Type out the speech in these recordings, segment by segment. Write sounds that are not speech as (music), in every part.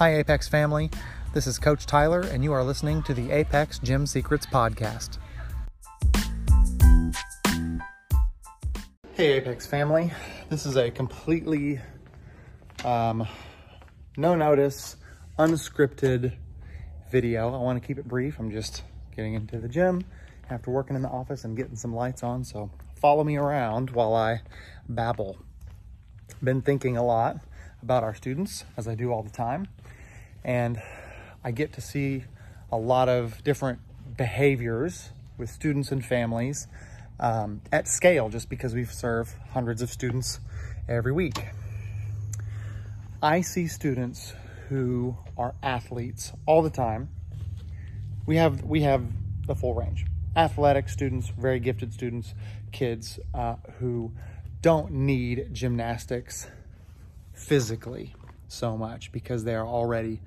Hi, Apex family. This is Coach Tyler, and you are listening to the Apex Gym Secrets Podcast. Hey, Apex family. This is a completely um, no notice, unscripted video. I want to keep it brief. I'm just getting into the gym after working in the office and getting some lights on. So follow me around while I babble. Been thinking a lot about our students, as I do all the time. And I get to see a lot of different behaviors with students and families um, at scale, just because we serve hundreds of students every week. I see students who are athletes all the time. We have we have the full range. Athletic students, very gifted students, kids uh, who don't need gymnastics physically so much because they are already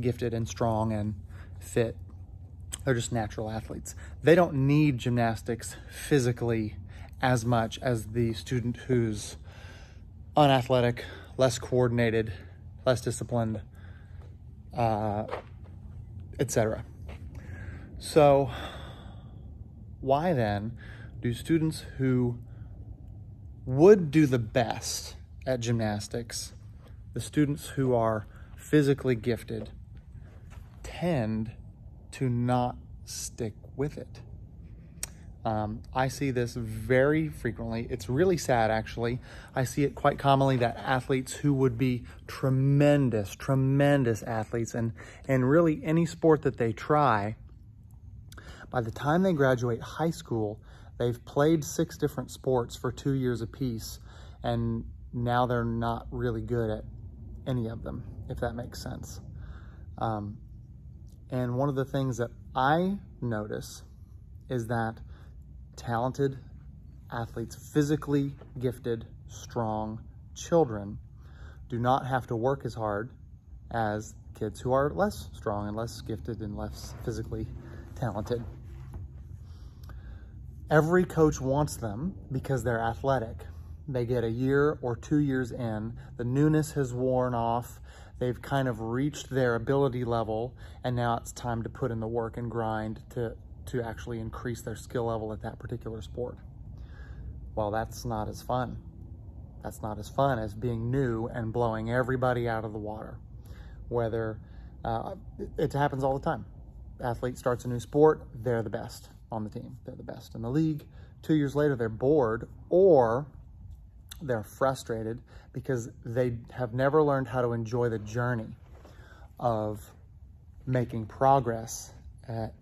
gifted and strong and fit. They're just natural athletes. They don't need gymnastics physically as much as the student who's unathletic, less coordinated, less disciplined, uh, etc. So, why then do students who would do the best at gymnastics, the students who are physically gifted, tend to not stick with it? Um, I see this very frequently. It's really sad, actually. I see it quite commonly that athletes who would be tremendous, tremendous athletes, and, and really any sport that they try, by the time they graduate high school, they've played six different sports for two years apiece, and now they're not really good at any of them, if that makes sense. Um, and one of the things that I notice is that talented athletes, physically gifted, strong children do not have to work as hard as kids who are less strong and less gifted and less physically talented. Every coach wants them because they're athletic. They get a year or two years in, the newness has worn off, they've kind of reached their ability level, and now it's time to put in the work and grind to to actually increase their skill level at that particular sport. Well, that's not as fun. That's not as fun as being new and blowing everybody out of the water. Whether uh, it happens all the time. Athlete starts a new sport, they're the best on the team. They're the best in the league. Two years later, they're bored or they're frustrated because they have never learned how to enjoy the journey of making progress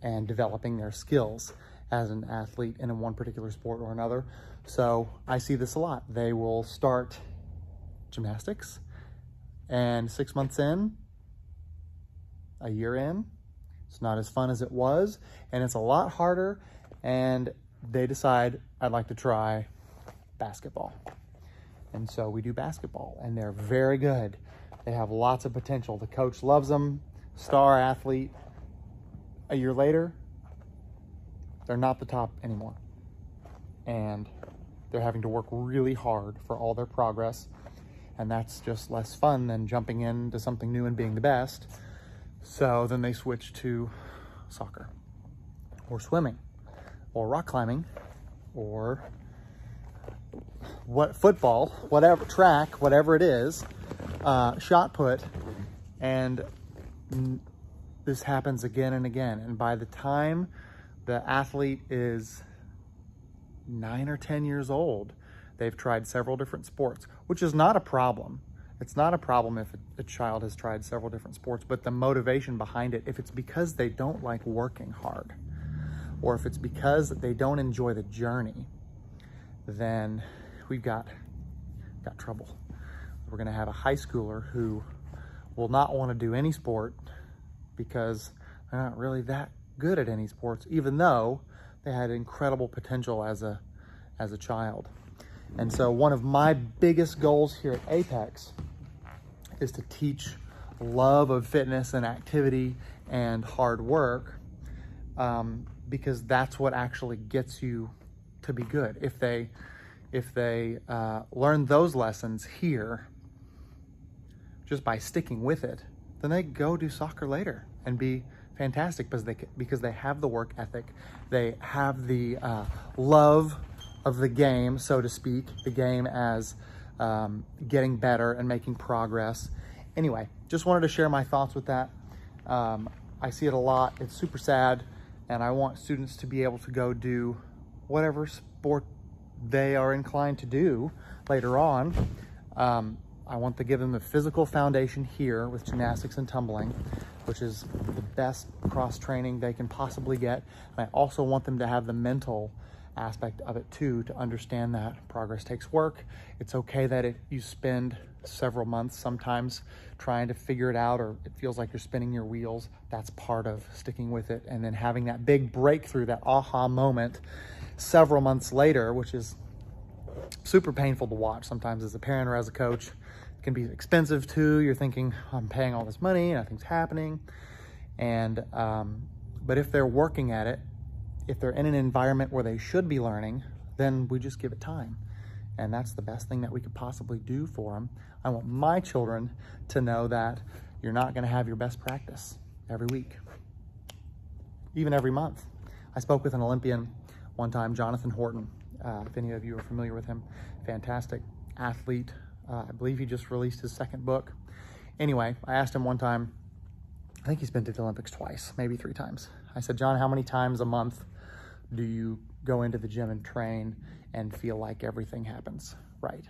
and developing their skills as an athlete in one particular sport or another. So I see this a lot. They will start gymnastics and six months in, a year in, it's not as fun as it was and it's a lot harder and they decide I'd like to try basketball. And so we do basketball and they're very good. They have lots of potential. The coach loves them, star athlete, a year later, they're not the top anymore. And they're having to work really hard for all their progress. And that's just less fun than jumping into something new and being the best. So then they switch to soccer or swimming or rock climbing or what football, whatever track, whatever it is, uh, shot put, and this happens again and again. And by the time the athlete is nine or 10 years old, they've tried several different sports, which is not a problem. It's not a problem if a child has tried several different sports, but the motivation behind it, if it's because they don't like working hard, or if it's because they don't enjoy the journey, then we've got, got trouble. We're gonna have a high schooler who will not wanna do any sport because they're not really that good at any sports, even though they had incredible potential as a, as a child. And so one of my biggest goals here at Apex is to teach love of fitness and activity and hard work um, because that's what actually gets you to be good. If they, if they uh, learn those lessons here, just by sticking with it, then they go do soccer later and be fantastic because they because they have the work ethic, they have the uh, love of the game, so to speak, the game as um, getting better and making progress. Anyway, just wanted to share my thoughts with that. Um, I see it a lot. It's super sad, and I want students to be able to go do whatever sport they are inclined to do later on. Um, I want to give them a physical foundation here with gymnastics and tumbling, which is the best cross training they can possibly get. And I also want them to have the mental aspect of it too, to understand that progress takes work. It's okay that it, you spend several months sometimes trying to figure it out or it feels like you're spinning your wheels. That's part of sticking with it. And then having that big breakthrough, that aha moment several months later, which is super painful to watch sometimes as a parent or as a coach. It can be expensive too. You're thinking, I'm paying all this money, nothing's happening. And, um, but if they're working at it, if they're in an environment where they should be learning, then we just give it time. And that's the best thing that we could possibly do for them. I want my children to know that you're not gonna have your best practice every week, even every month. I spoke with an Olympian one time, Jonathan Horton, uh, if any of you are familiar with him. Fantastic athlete. Uh, I believe he just released his second book. Anyway, I asked him one time, I think he's been to the Olympics twice, maybe three times. I said, John, how many times a month do you go into the gym and train and feel like everything happens right?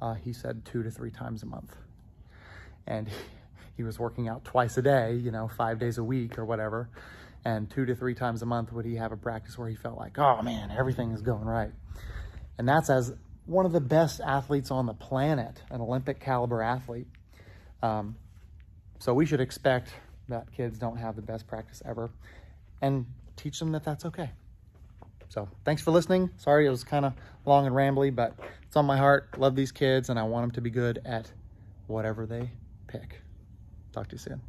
Uh, he said two to three times a month. And (laughs) he was working out twice a day, you know, five days a week or whatever and two to three times a month would he have a practice where he felt like, oh man, everything is going right. And that's as one of the best athletes on the planet, an Olympic caliber athlete. Um, so we should expect that kids don't have the best practice ever and teach them that that's okay. So thanks for listening. Sorry it was kind of long and rambly, but it's on my heart. Love these kids and I want them to be good at whatever they pick. Talk to you soon.